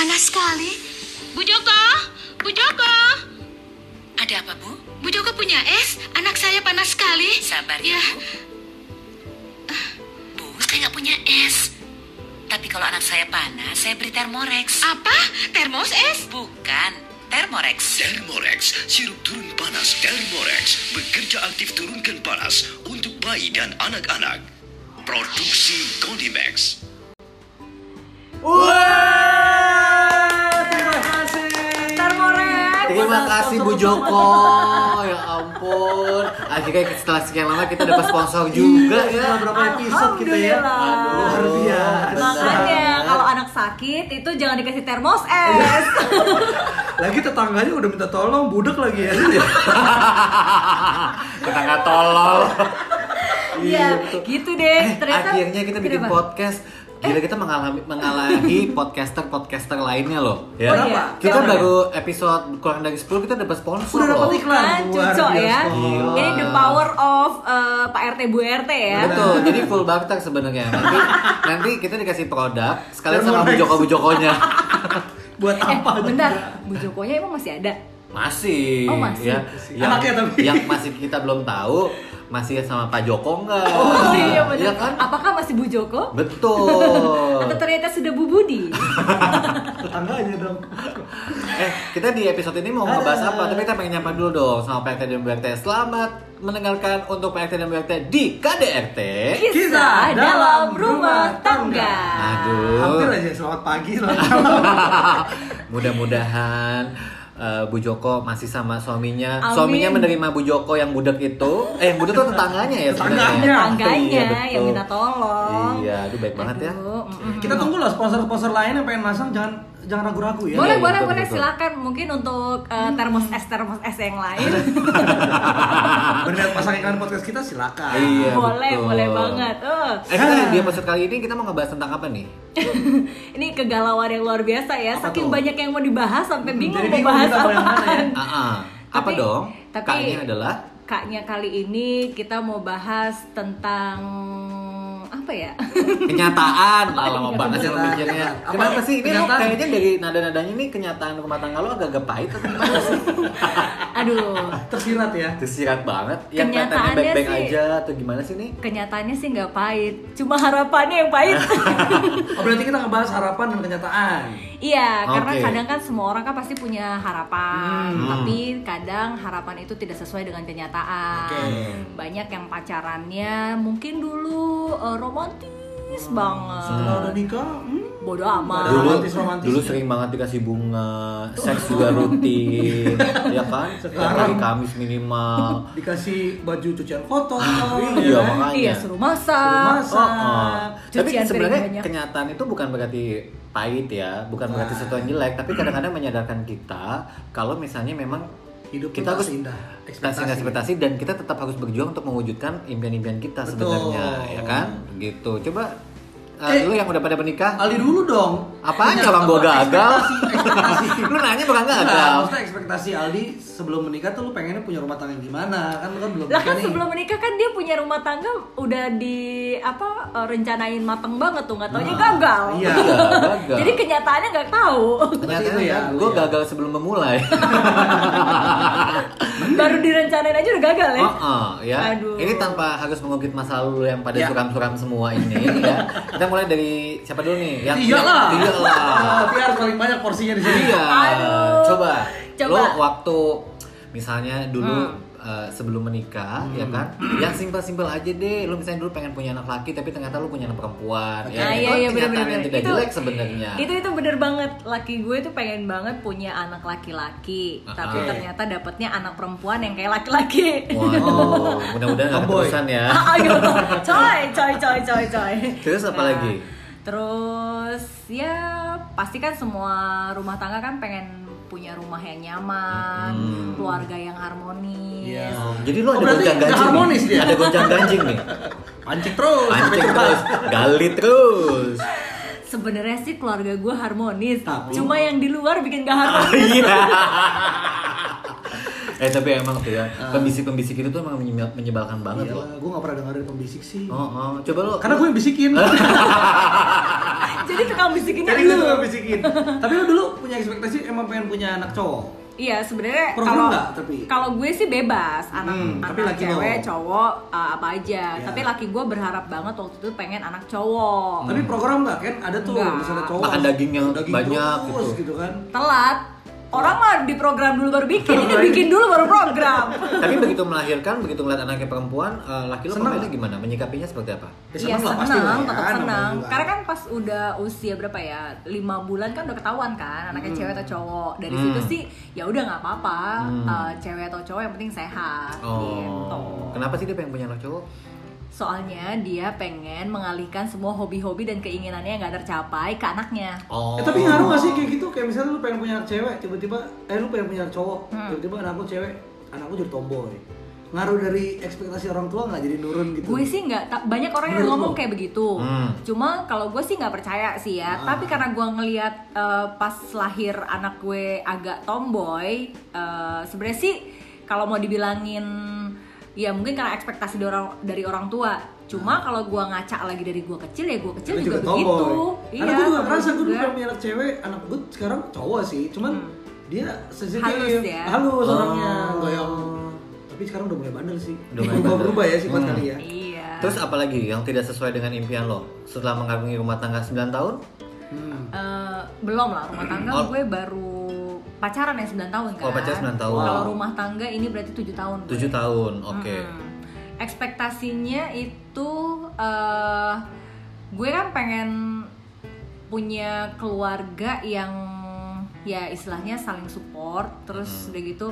Panas sekali. Bu Joko, Bu Joko. Ada apa, Bu? Bu Joko punya es? Anak saya panas sekali. Sabar ya, Ya. Bu. Bu, saya nggak punya es. Tapi kalau anak saya panas, saya beri Thermorex. Apa? Termos es? Bukan, Thermorex. Thermorex, sirup turun panas Thermorex bekerja aktif turunkan panas untuk bayi dan anak-anak. Produksi Konimax. Wah, Terima kasih Bu Joko. Ya ampun. Akhirnya setelah sekian lama kita dapat sponsor juga ya. Setelah berapa episode kita ya? Alhamdulillah. Luar biasa. Makanya kalau anak sakit itu jangan dikasih termos es. Lagi tetangganya udah minta tolong, budek lagi ya. Kita nggak tolol. Iya, betul. gitu deh. Eh, Ternyata akhirnya kita bikin Kenapa? podcast. Gila kita mengalami mengalahi podcaster-podcaster lainnya loh. Ya. Oh, iya. Kita Kenapa? baru episode kurang dari 10 kita dapat sponsor Udah dapat loh. iklan. Kan cocok ya. Gila. Ini the power of eh, Pak RT Bu RT ya. Betul, jadi full barter sebenarnya. Nanti nanti kita dikasih produk sekalian sama Bu. Joko Bu Jokonya. Buat Eh, apa? bentar. Bu Jokonya emang masih ada? Masih. Oh, masih. Ya, yang, Anaknya tapi. yang masih kita belum tahu masih sama Pak Joko enggak? Oh iya benar. Iya kan? Apakah masih Bu Joko? Betul. Atau ternyata sudah Bu Budi? Tetangganya dong. Eh, kita di episode ini mau ngebahas apa? Tapi kita pengen nyapa dulu dong sama Pak RT dan Bu RT. Selamat mendengarkan untuk Pak RT dan Bu RT di KDRT. Kisah dalam rumah tangga. Aduh. Hampir aja selamat pagi lah. Mudah-mudahan eh, Bu Joko masih sama suaminya. Amin. Suaminya menerima Bu Joko yang budek itu. Eh, budek itu tetangganya ya sebenarnya. Tetangganya. Tangganya Iya, betul. yang minta tolong. Iya, aduh baik banget ya. Aduh, mm-mm. Kita tunggu lah sponsor-sponsor lain yang pengen masang jangan jangan ragu-ragu ya. Boleh, Iya, boleh, betul, boleh betul. silakan mungkin untuk eh, termos es termos es yang lain. Berniat pasang iklan podcast kita silakan. Iya, boleh, betul. boleh banget. Eh, Eh, kita di episode kali ini kita mau ngebahas tentang apa nih? ini kegalauan yang luar biasa ya. Apa Saking tuh? banyak yang mau dibahas sampai bingung jadi mau bingung bahas apa. ya. Ah. apa Tapi- dong? tapi- Kaknya adalah Kaknya kali ini kita mau bahas tentang apa ya? kenyataan. Lah, lama banget sih mikirnya. Apa? Kenapa sih? Ini lo Kenyataan. kayaknya dari nada-nadanya ini kenyataan rumah tangga lo agak-agak pahit atau gimana sih? Aduh. Tersirat ya. Tersirat banget. Yang Kenyataannya baik-baik sih- aja atau gimana sih nih? Kenyataannya sih nggak pahit, cuma harapannya yang pahit. Oh berarti kita ngebahas harapan dan kenyataan. Iya, karena Oke. kadang kan semua orang kan pasti punya harapan, Hmm. tapi kadang harapan itu tidak sesuai dengan kenyataan. Oke. Banyak yang pacarannya mungkin dulu eh, romantis banget. Setelah udah nikah, hmm, Bodoh amat. Dulu, romantis-romantis. dulu sering banget dikasih bunga, seks juga rutin, ya kan? Setiap hari Kamis minimal. dikasih baju cucian kotor. Iya, kan? makanya. Iya, suruh masak. Suruh masak. Oh, oh. Tapi sebenarnya kenyataan itu bukan berarti pahit ya, bukan berarti Nah. sesuatu yang jelek, tapi kadang-kadang menyadarkan kita kalau misalnya memang Hidup kita harus indah. ekspektasi ekspektasi dan kita tetap harus berjuang untuk mewujudkan impian-impian kita Betul. sebenarnya, ya kan? Gitu. Coba uh, Eh, lu yang udah pada menikah, Ali dulu dong. Apanya, Bang? Gua gagal? Lu nanya bukan Enggak, gagal. maksudnya ekspektasi Aldi sebelum menikah tuh lu pengennya punya rumah tangga gimana? Kan lu kan belum Lah kan nih. sebelum menikah kan dia punya rumah tangga udah di apa eh, rencanain mateng banget tuh, nggak taunya Nah, gagal. iya. Gagal. Jadi kenyataannya nggak tahu. Itu ya, lu ya. gagal sebelum memulai. Baru direncanain aja udah gagal ya. Oh, oh, ya. Aduh. Ini tanpa harus mengungkit masa lalu yang pada Ya. suram-suram semua ini ya. Kita mulai dari siapa dulu nih? Yang Iyalah. Iyalah. Ah, biar paling banyak porsinya di sini. Iya. Aduh. Coba. Coba. Lo waktu misalnya dulu Hmm. Eh, sebelum menikah ya kan yang simpel-simpel aja deh lo misalnya dulu pengen punya anak laki tapi ternyata lo punya anak perempuan ya Ah, itu iya, iya, kenyataan bener-bener. yang tidak Itu- jelek sebenarnya Itu itu bener banget. Laki gue tuh pengen banget punya anak laki-laki, Ah, tapi ah. ternyata dapetnya anak perempuan yang kayak laki-laki. waduh mudah-mudahan gak keterusan ya Ah, gitu. coy, coy, coy, coy, coy. Terus apa Nah, lagi? Terus ya pasti kan semua rumah tangga kan pengen punya rumah yang nyaman, Hmm. keluarga yang harmonis. Iya. Oh, jadi lo Oh, ada berarti gonjang ganjing harmonis nih. dia? Ada gonjang ganjing nih. Pancing terus. Pancing terus, gali terus. Sebenarnya sih keluarga gue harmonis, Tapi- cuma yang di luar bikin gak harmonis. Iya. eh tapi emang tuh ya, pembisik-pembisik itu tuh emang menyebal- menyebalkan banget Iya, loh. gue gak pernah dengerin pembisik sih. Oh, oh, coba lo. Karena gue yang bisikin. Jadi tukang bisikinnya Jadi gue lu. tuh bisikin. Tapi lu dulu punya ekspektasi emang pengen punya anak cowok. Iya sebenarnya kalau nggak, tapi? kalau gue sih bebas anak Hmm, anak tapi laki cewek lo. cowok uh, apa aja. Iya. Tapi laki gue berharap banget waktu itu pengen anak cowok. Tapi program nggak kan ada tuh Nggak. misalnya cowok Makan daging yang daging banyak terus gitu. gitu kan. Telat. Orang mah di program dulu baru bikin, ini bikin dulu baru program. Tapi begitu melahirkan, begitu ngeliat anaknya perempuan, eh, laki lo Seneng komennya gimana? Menyikapinya seperti apa? Ya, Iya seneng lah senang, ya, tetap namanya senang. Karena kan pas udah usia berapa ya, lima bulan kan udah ketahuan kan anaknya cewek atau cowok. Dari Hmm. situ sih ya udah nggak apa-apa, Hmm. eh, cewek atau cowok yang penting sehat. Gitu. Oh, kenapa sih dia pengen punya anak cowok? Soalnya dia pengen mengalihkan semua hobi-hobi dan keinginannya yang gak tercapai ke anaknya. Oh. Eh, tapi ngaruh gak sih kayak gitu? Kayak misalnya lu pengen punya anak cewek, tiba-tiba eh lu pengen punya cowok, Hmm. tiba-tiba anak lu cewek, anak lu jadi tomboy. Ngaruh dari ekspektasi orang tua nggak jadi nurun gitu? Gue sih nggak, ta- banyak orang yang ngomong lo? kayak begitu. Hmm. Cuma kalau gue sih nggak percaya sih ya. Ah. Tapi karena gue ngelihat eh, pas lahir anak gue agak tomboy, eh, sebenarnya sih kalau mau dibilangin ya mungkin karena ekspektasi dari orang dari orang tua. Cuma kalau gue ngaca lagi dari gue kecil ya gue kecil juga, juga begitu. tomboy. Karena gue juga ngerasa gue dulu juga. punya anak cewek, anak gue sekarang cowok sih, cuman dia sensitif, Halus ya? halus Oh. orangnya, nggak yang. Tapi sekarang udah mulai bandel sih. Udah mulai berubah bandel. berubah ya sifat Hmm. kali ya. Iya. Terus apalagi yang tidak sesuai dengan impian lo? Setelah mengarungi rumah tangga 9 tahun? Hmm. Eh, belum lah rumah tangga Oh. gue baru pacaran yang 9 tahun kan. Oh, pacaran 9 tahun. Kalau rumah tangga ini berarti 7 tahun. gue. 7 tahun, oke. Mm-mm. Ekspektasinya itu eh gue kan pengen punya keluarga yang ya istilahnya saling support terus udah gitu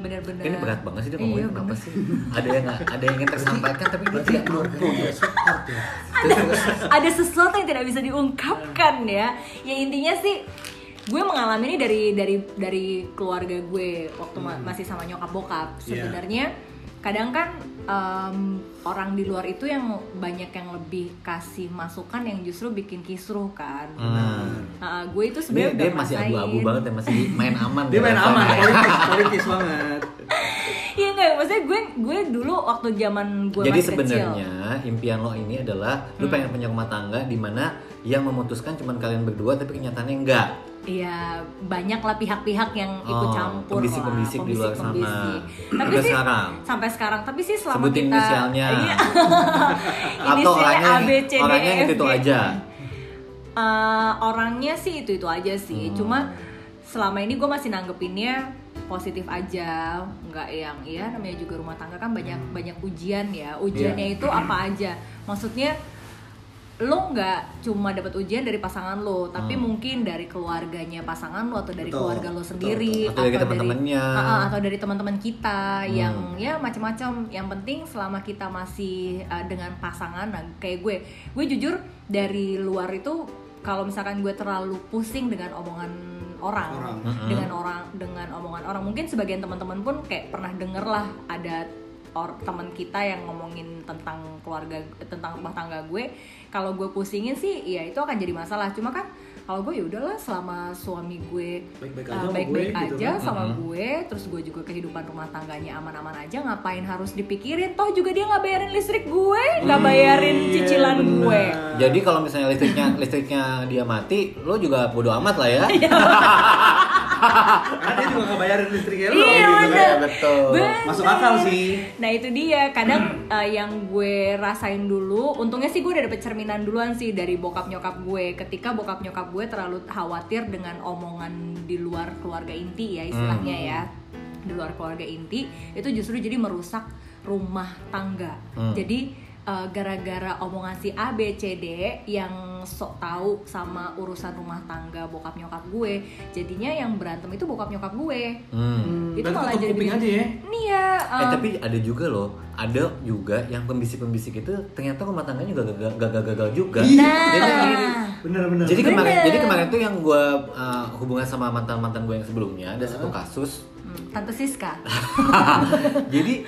bener-bener Ini berat banget sih dia Iya, ngomongnya kenapa bener. sih? Ada yang nggak- ada yang ingin tersampaikan tapi dia tidak mampu. ya support ya. Terus. ada sesuatu yang tidak bisa diungkapkan ya ya intinya sih gue mengalami ini dari dari dari keluarga gue waktu ma- masih sama nyokap bokap Iya. sebenarnya kadang kan em, orang di luar itu yang banyak yang lebih kasih masukan yang justru bikin kisruh kan Hmm. Nah, gue itu Dia, sebenarnya dia udah masih abu-abu banget ya, masih main aman. Dia main aman, politis, politis banget. Iya enggak, maksudnya gue gue dulu waktu zaman gue Jadi masih kecil. sebenarnya impian lo ini adalah lu Hmm. pengen punya rumah tangga di mana yang memutuskan cuma kalian berdua tapi kenyataannya enggak. Iya, banyak lah pihak-pihak yang ikut Oh, campur pembisik-pembisik lah, di luar sana. Tapi Sampai sih sekarang? sampai sekarang. Tapi sih selama Sebutin kita inisialnya. Iya. Atau orangnya A, B, C, D, orangnya E, yang F, itu G. aja. Eh, orangnya sih itu itu aja sih. Hmm. Cuma selama ini gue masih nanggepinnya positif aja, nggak yang iya namanya juga rumah tangga kan banyak banyak ujian ya. Ujiannya Iya. itu apa aja? Maksudnya lo nggak cuma dapat ujian dari pasangan lo, tapi Hmm. mungkin dari keluarganya pasangan lo atau dari Betul, keluarga lo betul, sendiri betul. Atau dari teman-temannya. Atau dari teman-teman kita Hmm. yang ya macam-macam. Yang penting selama kita masih uh, dengan pasangan, nah, kayak gue, gue jujur dari luar itu kalau misalkan gue terlalu pusing dengan omongan orang, Orang. Dengan orang, dengan omongan orang, mungkin sebagian teman-teman pun kayak pernah denger lah ada or teman kita yang ngomongin tentang keluarga tentang rumah tangga gue kalau gue pusingin sih ya itu akan jadi masalah cuma kan kalau gue ya udahlah selama suami gue Baik-baik uh, aja sama baik-baik gue, gitu aja kan. sama gue terus gue juga kehidupan rumah tangganya aman-aman aja ngapain harus dipikirin toh juga dia nggak bayarin listrik gue nggak bayarin Iya, cicilan benar. gue Jadi kalau misalnya listriknya listriknya dia mati, lo juga bodo amat lah ya. Iya. Karena dia juga nggak bayarin listriknya lo. Iya, gitu kan. bener. betul. Bener. Masuk akal sih. Nah itu dia kadang eh, yang gue rasain dulu, untungnya sih gue udah dapet cerminan duluan sih dari bokap nyokap gue. Ketika bokap nyokap gue terlalu khawatir dengan omongan di luar keluarga inti ya istilahnya Hmm. ya, di luar keluarga inti itu justru jadi merusak rumah tangga. Hmm. Jadi eh, gara-gara omongan si A B C D yang sok tahu sama urusan rumah tangga bokap nyokap gue, jadinya yang berantem itu bokap nyokap gue. Hmm. Itu Berarti malah jadi kuping aja ya. Nih ya. Eh em, tapi ada juga loh, ada juga yang pembisik-pembisik itu ternyata rumah tangganya juga gagal- gagal-gagal juga. Nah. Jadi, Bener-bener. jadi kemarin, Bener. jadi kemarin tuh yang gue hubungan sama mantan mantan gue yang sebelumnya ada satu kasus. Hmm, Tante Siska. jadi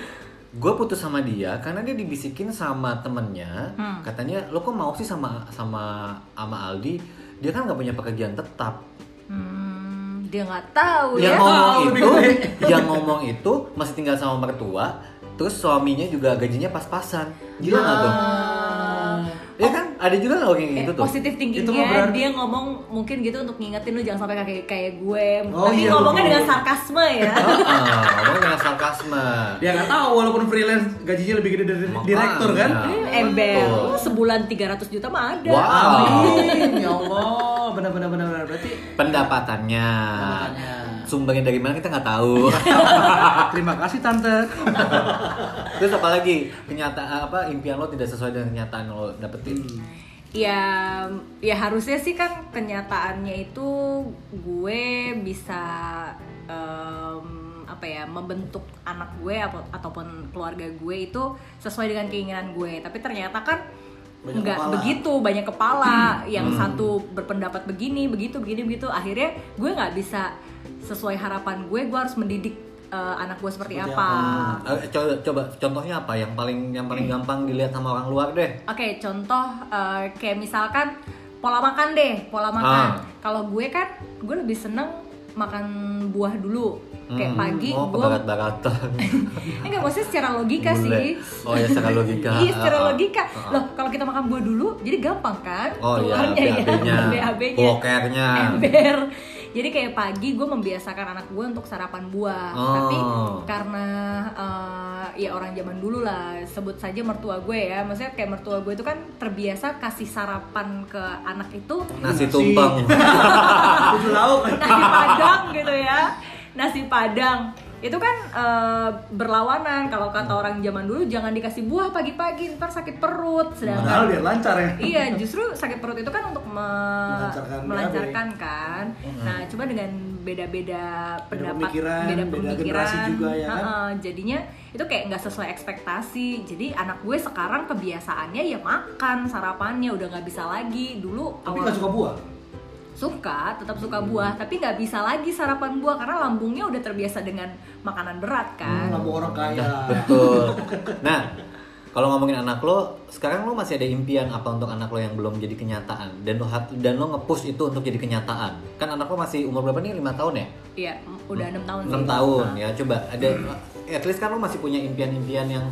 gue putus sama dia karena dia dibisikin sama temennya, Hmm. katanya lo kok mau sih sama sama sama Aldi? Dia kan nggak punya pekerjaan tetap. Hmm, dia nggak tahu yang ya. ngomong Oh, itu, yang ngomong itu masih tinggal sama mertua, terus suaminya juga gajinya pas-pasan. Gila nggak tuh? Ah. Ya kan? Ada juga loh kayak gitu tuh. positif Itu thinkingnya mah berarti- dia ngomong mungkin gitu untuk ngingetin lu jangan sampai kayak kayak gue Oh, tapi iya, ngomongnya betul. dengan sarkasme ya Heeh, ngomong dengan sarkasme. Ya nggak tahu walaupun freelance gajinya lebih gede dari direktur kan. Ember Betul. Lu sebulan 300 juta mah ada Wow. Amin. Ya Allah, benar-benar benar-benar berarti Pendapatannya. Pendapatannya. Sumbernya dari mana kita nggak tahu. terima kasih tante. Terus apa lagi? Kenyataan apa impian lo tidak sesuai dengan kenyataan lo dapetin. ya ya harusnya sih kan kenyataannya itu gue bisa em, apa ya membentuk anak gue apa- ataupun keluarga gue itu sesuai dengan keinginan gue tapi ternyata kan nggak begitu banyak kepala yang satu berpendapat begini begitu begini begitu akhirnya gue nggak bisa sesuai harapan gue gue harus mendidik eh, anak gue seperti, Seperti apa. Eh, coba, coba contohnya apa yang paling yang paling gampang dilihat sama orang luar deh. Oke, contoh eh, kayak misalkan pola makan deh, pola makan. Ah. Kalau gue kan, gue lebih seneng makan buah dulu. Kayak Hmm, pagi oh, gue kebarat-baratan. enggak maksudnya secara logika Bule. sih. Oh ya secara logika. iya, secara Ah, ah. logika. Ah, ah. Loh, kalau kita makan buah dulu, jadi gampang kan? Oh iya, Keluarnya ya, BAB-nya, BAB-nya. bokernya. Ember. Jadi kayak pagi gue membiasakan anak gue untuk sarapan buah. Oh. Tapi karena eh, ya orang zaman dulu lah, sebut saja mertua gue ya. Maksudnya kayak mertua gue itu kan terbiasa kasih sarapan ke anak itu Nasi tumpeng. Nasi padang gitu ya nasi padang itu kan eh, berlawanan. Kalau kata orang zaman dulu jangan dikasih buah pagi-pagi ntar sakit perut. Padahal sedangkan biar lancar ya. iya justru sakit perut itu kan untuk me- Melancarkan melancarkan kan. Nah. Cuma dengan beda-beda pendapat pemikiran, beda beda pemikiran. generasi juga ya kan? Heeh, jadinya itu kayak nggak sesuai ekspektasi. Jadi anak gue sekarang kebiasaannya ya makan sarapannya udah nggak bisa lagi. Dulu Tapi awal suka buah. Suka tetap suka buah tapi nggak bisa lagi sarapan buah karena lambungnya udah terbiasa dengan makanan berat kan Lambung orang kaya. Betul. Nah, kalau ngomongin anak lo, sekarang lo masih ada impian apa untuk anak lo yang belum jadi kenyataan dan lo dan lo nge-push itu untuk jadi kenyataan. Kan anak lo masih umur berapa nih? 5 tahun ya? iya udah enam tahun 6 sih. tahun Nah. ya. Coba ada at least kan lo masih punya impian-impian yang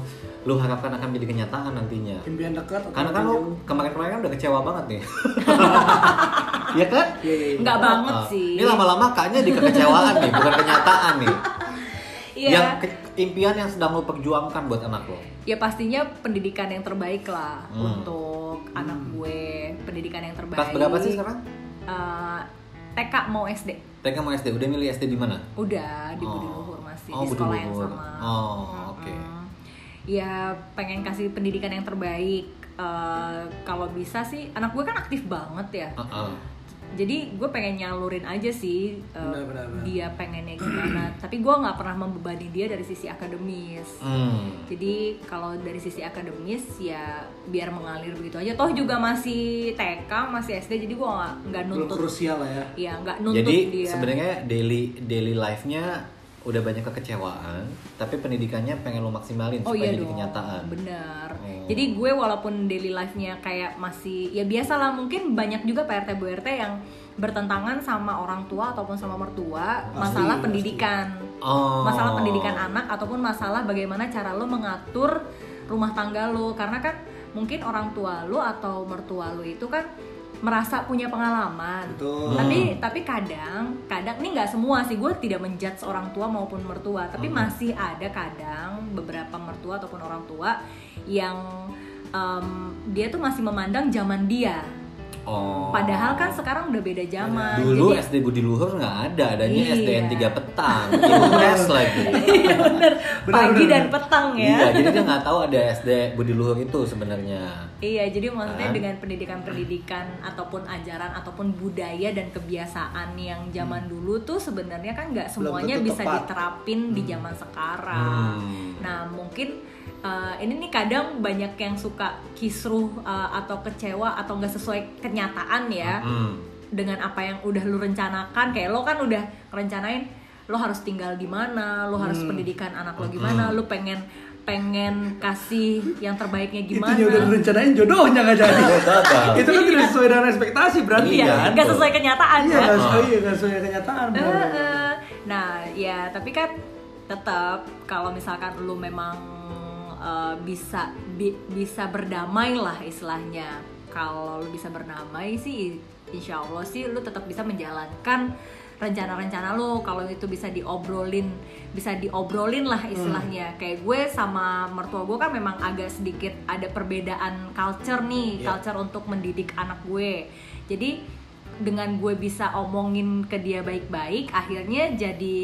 lo harapkan akan menjadi kenyataan nantinya. Impian dekat atau Karena kan lo kemarin-kemarin kan udah kecewa banget nih. Iya kan? Iya, iya, iya. nggak banget Ah, sih Ini lama-lama kayaknya di kekecewaan nih, bukan kenyataan nih. iya Yang ke- impian yang sedang lo perjuangkan buat anak lo. ya pastinya pendidikan yang terbaik lah Hmm. untuk anak gue pendidikan yang terbaik Kelas berapa sih sekarang? Eh, TK mau SD TK mau SD, udah milih SD di mana? udah di Oh. Budi Luhur masih Oh, di Budi sekolah yang Luhur. sama Oh, oke. ya pengen kasih pendidikan yang terbaik Eh, kalau bisa sih anak gue kan aktif banget ya Heeh. Jadi gue pengen nyalurin aja sih uh, Benar, benar, benar. dia pengennya gimana tapi gue nggak pernah membebani dia dari sisi akademis Hmm. jadi kalau dari sisi akademis ya biar mengalir begitu aja toh juga masih TK masih SD jadi gue nggak Belum nuntut krusial lah ya. ya nggak nuntut Jadi dia sebenarnya daily daily life-nya udah banyak kekecewaan, tapi pendidikannya pengen lo maksimalin Oh supaya iya jadi dong, kenyataan. benar. Oh. Jadi gue walaupun daily life-nya kayak masih ya biasa lah mungkin banyak juga PRT BRT yang bertentangan sama orang tua ataupun sama mertua Pasti, masalah pasti. pendidikan. Oh. Masalah pendidikan anak ataupun masalah bagaimana cara lo mengatur rumah tangga lo karena kan mungkin orang tua lo atau mertua lo itu kan merasa punya pengalaman. Betul. Tapi tapi kadang kadang ini nggak semua sih gue tidak menjudge orang tua maupun mertua tapi masih ada kadang beberapa mertua ataupun orang tua yang em, dia tuh masih memandang zaman dia Oh. padahal kan sekarang udah beda zaman Dulu jadi SD Budi Luhur nggak ada, adanya Iya. SDN 3 petang, Impres lagi. Iya, bener pagi bener, dan bener. petang ya Iya, jadi dia nggak tahu ada SD Budi Luhur itu sebenarnya. Iya, jadi maksudnya Kan? dengan pendidikan-pendidikan ataupun ajaran ataupun budaya dan kebiasaan yang zaman dulu tuh sebenarnya kan nggak semuanya bisa tepat. diterapin di zaman sekarang. Hmm. Nah, mungkin uh, ini nih kadang banyak yang suka kisruh uh, atau kecewa atau nggak sesuai kenyataan ya Hmm. dengan apa yang udah lu rencanakan. Kayak lo kan udah rencanain lo harus tinggal di mana, lo harus pendidikan anak lo gimana, lo pengen pengen kasih yang terbaiknya gimana. Itunya udah direncanain jodohnya nggak jadi. Gagal. itu kan tidak sesuai dengan ekspektasi berarti iya, kan. nggak sesuai kenyataan Iya kan. nggak sesuai, iya, sesuai kenyataan. Benar. eh. Nah, ya tapi kan tetap kalau misalkan lu memang eh, bisa bi- bisa berdamai lah istilahnya. Kalau lu bisa berdamai sih insya Allah sih lu tetap bisa menjalankan rencana-rencana lu. Kalau itu bisa diobrolin bisa diobrolin lah istilahnya. Kayak gue sama mertua gue kan memang agak sedikit ada perbedaan culture nih Iya. culture untuk mendidik anak gue. Jadi dengan gue bisa omongin ke dia baik-baik akhirnya jadi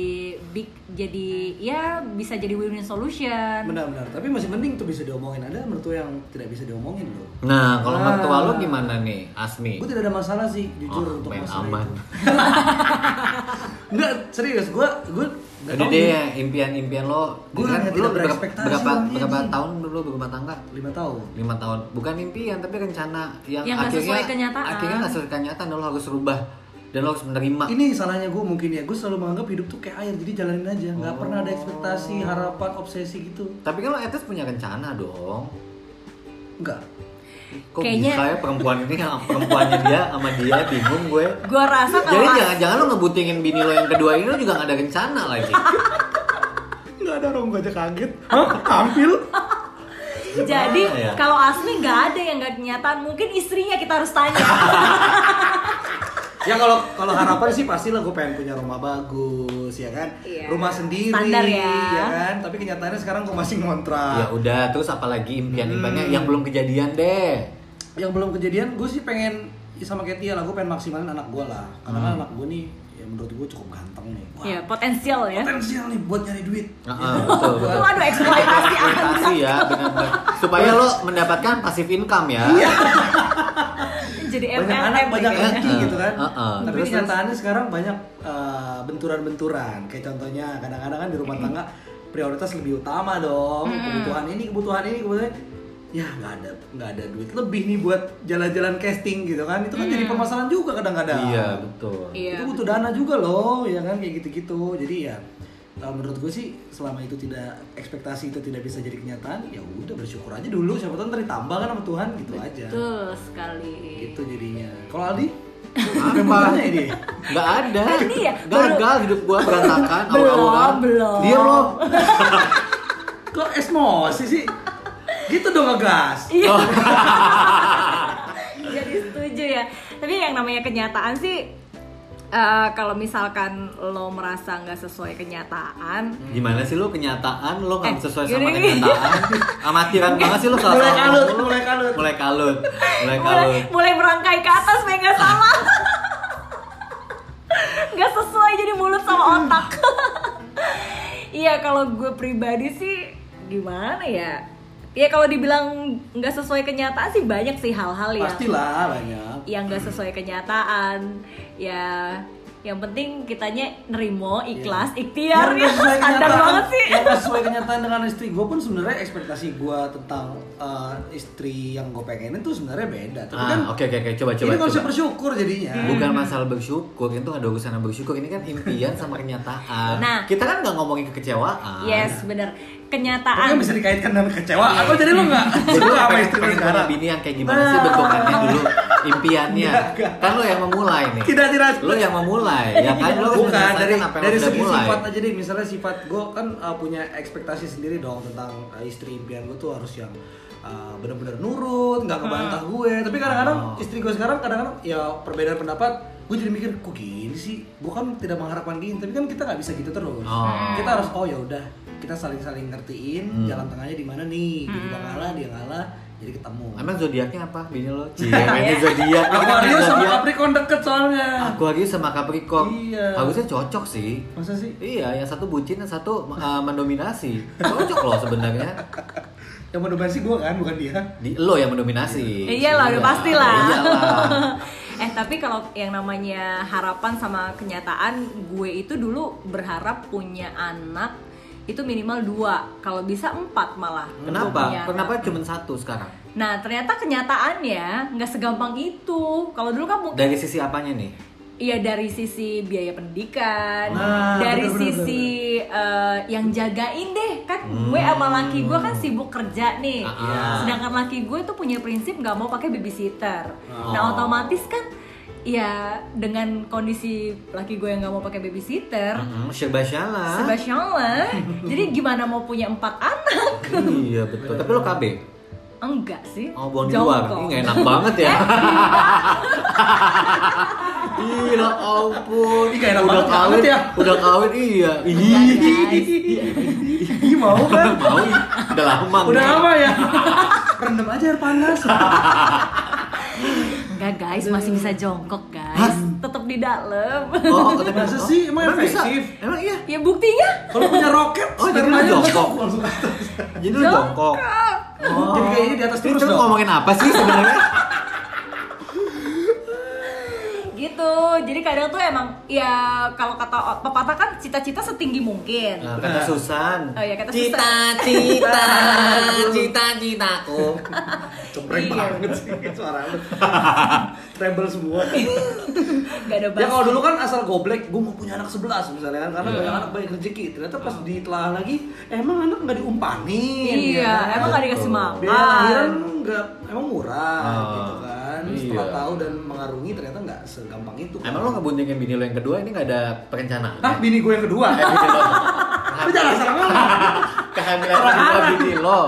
big jadi ya bisa jadi win-win solution Benar-benar. Tapi masih mending tuh bisa diomongin. Ada mertua yang tidak bisa diomongin loh. Nah, kalau Ah. mertua lo gimana nih, Asmi? Gue tidak ada masalah sih, jujur Oh, untuk main masalah aman. itu. Enggak, serius. Gue gue Jadi deh ya, impian-impian lo, Gua kan lo tidak berapa, berapa, berapa tahun dulu berumah tangga? lima tahun. lima tahun bukan impian tapi rencana yang, Yang akhirnya sesuai kenyataan. akhirnya nggak sesuai kenyataan dan lo harus rubah dan lo harus menerima Ini salahnya gue mungkin ya. Gue selalu menganggap hidup tuh kayak air, jadi jalanin aja. Nggak Oh. pernah ada ekspektasi, harapan, obsesi gitu. tapi kan lo etes punya rencana dong Enggak. Kok Kayaknya- bisa ya perempuan ini sama perempuannya dia sama dia bingung gue gue rasa kalau jadi jangan-jangan lo ngebutingin bini lo yang kedua ini lo juga gak ada rencana lagi Enggak ada orang gue aja kaget. Hah? Tampil? jadi Gimana ya? kalau Asmi nggak ada yang nggak kenyataan mungkin istrinya kita harus tanya ya kalau kalau harapan sih pastilah gue pengen punya rumah bagus ya kan? Iya. rumah sendiri Standar ya. kan? Tapi kenyataannya sekarang gue masih ngontrak. Ya udah terus apalagi impian-impiannya Hmm. yang belum kejadian deh. Yang belum kejadian gue sih pengen ya sama kayak Tia lah gue pengen maksimalin anak gue lah. Karena kan anak gue nih ya menurut gue cukup ganteng nih. Wah, ya potensial ya. Potensial nih buat nyari duit. Heeh, betul betul Waduh eksploitasi Eksploitasi ya supaya lo mendapatkan passive income ya Jadi banyak MLM anak banyak gitu ya. rezeki gitu kan. Heeh. tapi Terus, kenyataannya sekarang banyak uh, benturan-benturan. Kayak contohnya kadang-kadang kan di rumah tangga prioritas lebih utama dong. Kebutuhan ini kebutuhan ini kebutuhan ini. ya nggak ada nggak ada duit lebih nih buat jalan-jalan casting gitu kan. Itu kan jadi permasalahan juga kadang-kadang. Iya betul. Iya. itu butuh dana juga loh ya kan kayak gitu-gitu. Jadi ya uh, menurut gue sih selama itu tidak ekspektasi itu tidak bisa jadi kenyataan ya udah bersyukur aja dulu siapa tahu ntar ditambah kan sama Tuhan gitu aja betul sekali gitu jadinya kalau Aldi Apa? Gimana ini Nggak ada. Ini ya, Gagal hidup gua berantakan Belum, awal-awal. belum. Diam lo. kok emosi sih gitu dong ngegas Iya. Jadi setuju ya. Tapi yang namanya kenyataan sih eh, kalau misalkan lo merasa nggak sesuai kenyataan, Gimana sih lo kenyataan lo nggak Eh, sesuai sama gini, gini. kenyataan? Amatiran banget sih lo salah mulai kalut mulai kalut Mulai kalut. Mulai mulai kalut. mulai berangkai ke atas supaya nggak salah. Nggak sesuai jadi mulut sama otak. Iya kalau gue pribadi sih gimana ya? Ya kalau dibilang nggak sesuai kenyataan sih banyak sih hal-hal yang pastilah banyak yang gak sesuai kenyataan ya yang penting kitanya nerimo ikhlas ikhtiar Yang ya nggak sesuai standar kenyataan- banget sih yang nggak sesuai kenyataan dengan istri gue pun sebenarnya ekspektasi gue tentang uh, istri yang gue pengenin tuh sebenarnya beda tapi kan Ah, oke oke oke coba coba. ini kan bisa bersyukur jadinya Bukan masalah bersyukur, itu nggak ada urusan sama bersyukur. Ini kan impian sama kenyataan. Nah. kita kan nggak ngomongin kekecewaan. yes bener Tapi kenyataan. Kan bisa dikaitkan dengan kecewa atau jadi lu nggak? Jadi lo suka sama pengen, istri lu punya sekarang? bini yang kayak gimana sih bentukannya dulu? Impiannya. Kan lo yang memulai nih. Tidak tidak. Lo yang memulai. Ya kan lo bukan dari apa yang dari lo segi mulai. sifat aja deh misalnya sifat gue kan uh, punya ekspektasi sendiri dong tentang uh, istri impian gue tuh harus yang uh, benar-benar nurut nggak ngebantah gue. Tapi kadang-kadang Oh. istri gue sekarang kadang-kadang ya perbedaan pendapat gue jadi mikir kok gini sih? Gue kan tidak mengharapkan gini. Tapi kan kita nggak bisa gitu terus. Oh. kita harus oh ya udah kita saling-saling ngertiin Hmm. jalan tengahnya di mana nih jadi dia ngalah dia ngalah jadi ketemu emang zodiaknya apa bini lo cie Iya. ini zodiak Ini kan Aquarius sama zodiak. Capricorn deket soalnya Aquarius sama Capricorn Iya. harusnya cocok sih masa sih Iya, yang satu bucin, yang satu uh, mendominasi. Cocok loh sebenarnya. yang mendominasi gue kan bukan dia Di lo yang mendominasi. Eh, iyalah udah Iya. pasti lah eh tapi kalau yang namanya harapan sama kenyataan gue itu dulu berharap punya anak itu minimal dua kalau bisa empat malah Gue Kenapa? Kenapa cuma satu sekarang? nah ternyata kenyataannya nggak segampang itu kalau dulu kan mungkin Dari sisi apanya nih? Iya dari sisi biaya pendidikan, Nah, dari bener, bener, sisi eh, yang jagain deh kan gue Hmm. sama laki gue kan sibuk kerja nih, Ah, ah. sedangkan laki gue tuh punya prinsip nggak mau pakai babysitter. Oh. Nah otomatis kan ya dengan kondisi laki gue yang nggak mau pakai babysitter, Mm-mm, serba salah. sebasyalah, jadi gimana mau punya empat anak? Iya betul. Tapi lo KB. Enggak sih. Oh, buang di luar. Jongkok. Ini enak banget ya. Gila ampun. Ih, nggak enak udah kawin ya. Udah kawin iya. Ih mau kan? Mau udah lama. Udah lama ya? Rendam aja air panas. Enggak guys, masih bisa jongkok guys. Tetap di dalam. Oh, tapi Masa sih? Emang bisa? efektif? Emang iya. ya buktinya Kalau punya roket, Oh, jadi lu jongkok. atas. Jadi lu jongkok. Oh. Jadi kayak ini di atas terus dong. ngomongin apa sih sebenarnya? Gitu. Jadi kadang tuh emang ya kalau kata pepatah kan cita-cita setinggi mungkin. Nah, kata Susan. Oh iya, kata Cita-cita, cita-citaku. Cepreng Iya. banget sih suara lu. Treble semua. Gak ada Ya kalau dulu kan asal goblek, gue mau punya anak 11 misalnya kan Karena Iya. banyak anak banyak rezeki Ternyata pas ditelaah lagi, emang anak nggak diumpanin Iya, ya kan? emang gak dikasih makan. Biaya lahiran nggak, emang murah Ah, gitu kan iya. Setelah tahu dan mengarungi ternyata nggak segampang itu Emang lo ngebuntingin bini lo yang kedua ini gak ada perencanaan? Ah, bini gue yang kedua Eh, bini lo. Lu jangan salah ngomong Kehamilan kedua bini lo.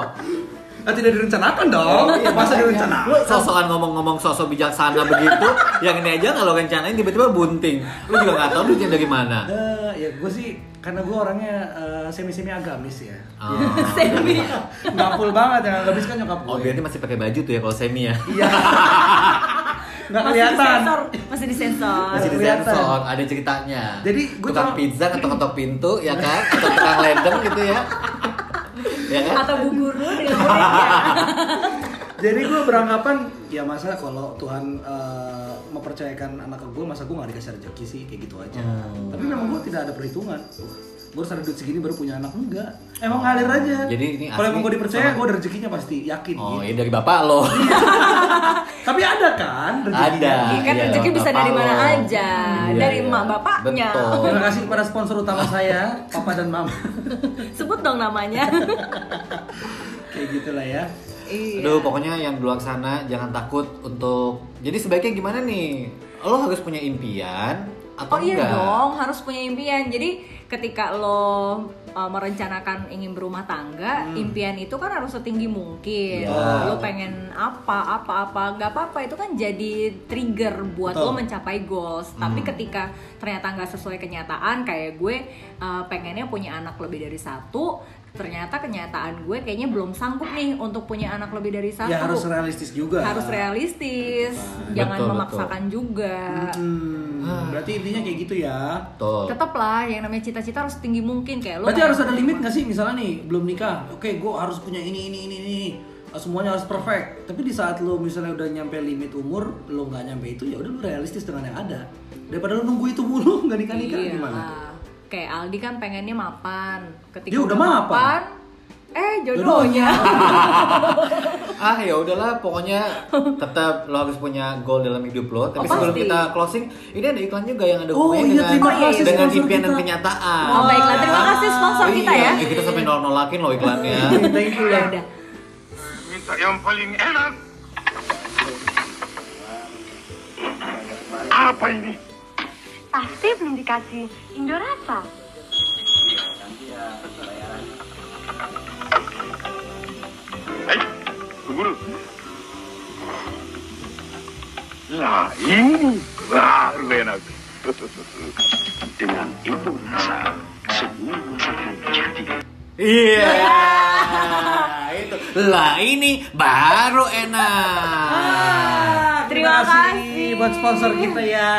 Ah, tidak direncanakan dong Iya, Masa direncanakan? Lu sosokan ngomong-ngomong sosok bijaksana begitu, yang ini aja kalau rencanain tiba-tiba bunting. Lu juga nggak tahu duitnya dari mana. Eh, ya gue sih karena gue orangnya eh, semi-semi agamis ya Oh. Semi. nggak full banget yang agamis kan nyokap gue Oh, berarti masih pakai baju tuh ya kalau semi ya. iya nggak Masih kelihatan disensor, masih disensor. Masih disensor, ada ceritanya. Jadi, gua tukang cuma- pizza ketok-ketok pintu ya kan, atau tukang ledeng gitu ya. Ya kan? Atau bu guru dengan muridnya. Jadi gue beranggapan ya masa kalau Tuhan eh, mempercayakan anak ke gue masa gue gak dikasih rezeki sih kayak gitu aja. Hmm. Tapi memang gue tidak ada perhitungan. Gue harus ada duit segini baru punya anak enggak. Emang ngalir aja. Jadi ini kalau emang gue dipercaya sama- gue ada rezekinya pasti yakin. Oh, gitu. ini dari bapak lo. Tapi ada kan rezekinya. Ada. Iya kan Iya, rezeki bisa dari mana lo. aja, Iya, dari iya. emak bapaknya. Betul. Terima kasih kepada sponsor utama saya, Papa dan Mama. Sebut dong namanya. kayak gitulah ya. iya. Aduh, pokoknya yang di luar sana jangan takut untuk. Jadi sebaiknya gimana nih? Lo harus punya impian atau Oh iya enggak? dong, harus punya impian. Jadi ketika lo uh, merencanakan ingin berumah tangga, impian itu kan harus setinggi mungkin. Iya. Lo pengen apa, apa, apa, nggak apa-apa itu kan jadi trigger buat Betul. lo mencapai goals. Tapi ketika ternyata nggak sesuai kenyataan, kayak gue uh, pengennya punya anak lebih dari satu, ternyata kenyataan gue kayaknya belum sanggup nih untuk punya anak lebih dari satu. Ya harus realistis juga. Harus realistis, jangan Betul, memaksakan juga. Hmm, berarti intinya kayak gitu ya. Betul. tetap lah yang namanya cita-cita harus tinggi mungkin kayak lo Berarti pengen harus ada limit nggak sih misalnya nih belum nikah, oke gue harus punya ini ini ini ini semuanya harus perfect. Tapi di saat lo misalnya udah nyampe limit umur, lo nggak nyampe itu ya udah lo realistis dengan yang ada. Daripada lo nunggu itu mulu nggak nikah nikah Iya gimana? Kayak Aldi kan pengennya mapan ketika Dia udah mapan. eh jodohnya Ah ya udahlah, pokoknya tetap lo harus punya goal dalam hidup lo. Tapi Oh, sebelum pasti. kita closing, ini ada iklan juga yang ada Oh, iya, dengan, terima kasih dengan sponsor impian dan kenyataan. Oh, baiklah. Terima kasih sponsor kita ya. Iya, kita sampai nol nolakin lo iklannya. Thank you ya ya. udah minta yang paling enak. Apa ini? Pasti belum dikasih Indorasa. Hei, guru. Nah, ini baru enak. Dengan itu rasa semua masakan jadi. Iya. itu. Lah ini baru enak. Ah, Terima kasih. Buat sponsor kita ya.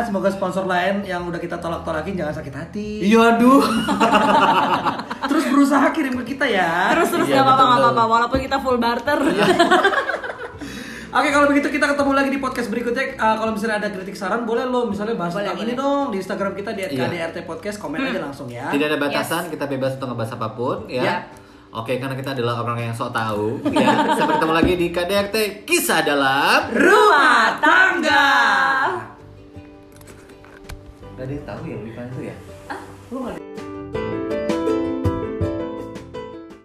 Semoga sponsor lain yang udah kita tolak-tolakin jangan sakit hati. Iya aduh. Terus berusaha kirim ke kita ya. terus terus Iya, gak apa-apa gak apa-apa walaupun kita full barter Oke kalau begitu kita ketemu lagi di podcast berikutnya. Uh, kalau misalnya ada kritik saran boleh lo misalnya bahas Boleh, tentang boleh. ini dong di Instagram kita di Iya. @kdrt podcast komen aja langsung ya. Tidak ada batasan, kita bebas untuk ngebahas apa pun ya. Ya. Oke, karena kita adalah orang yang sok tahu ya. Sampai ketemu lagi di KDRT Kisah dalam rumah tangga Gak ada yang tahu ya Bukan itu ya? Ah, lu gak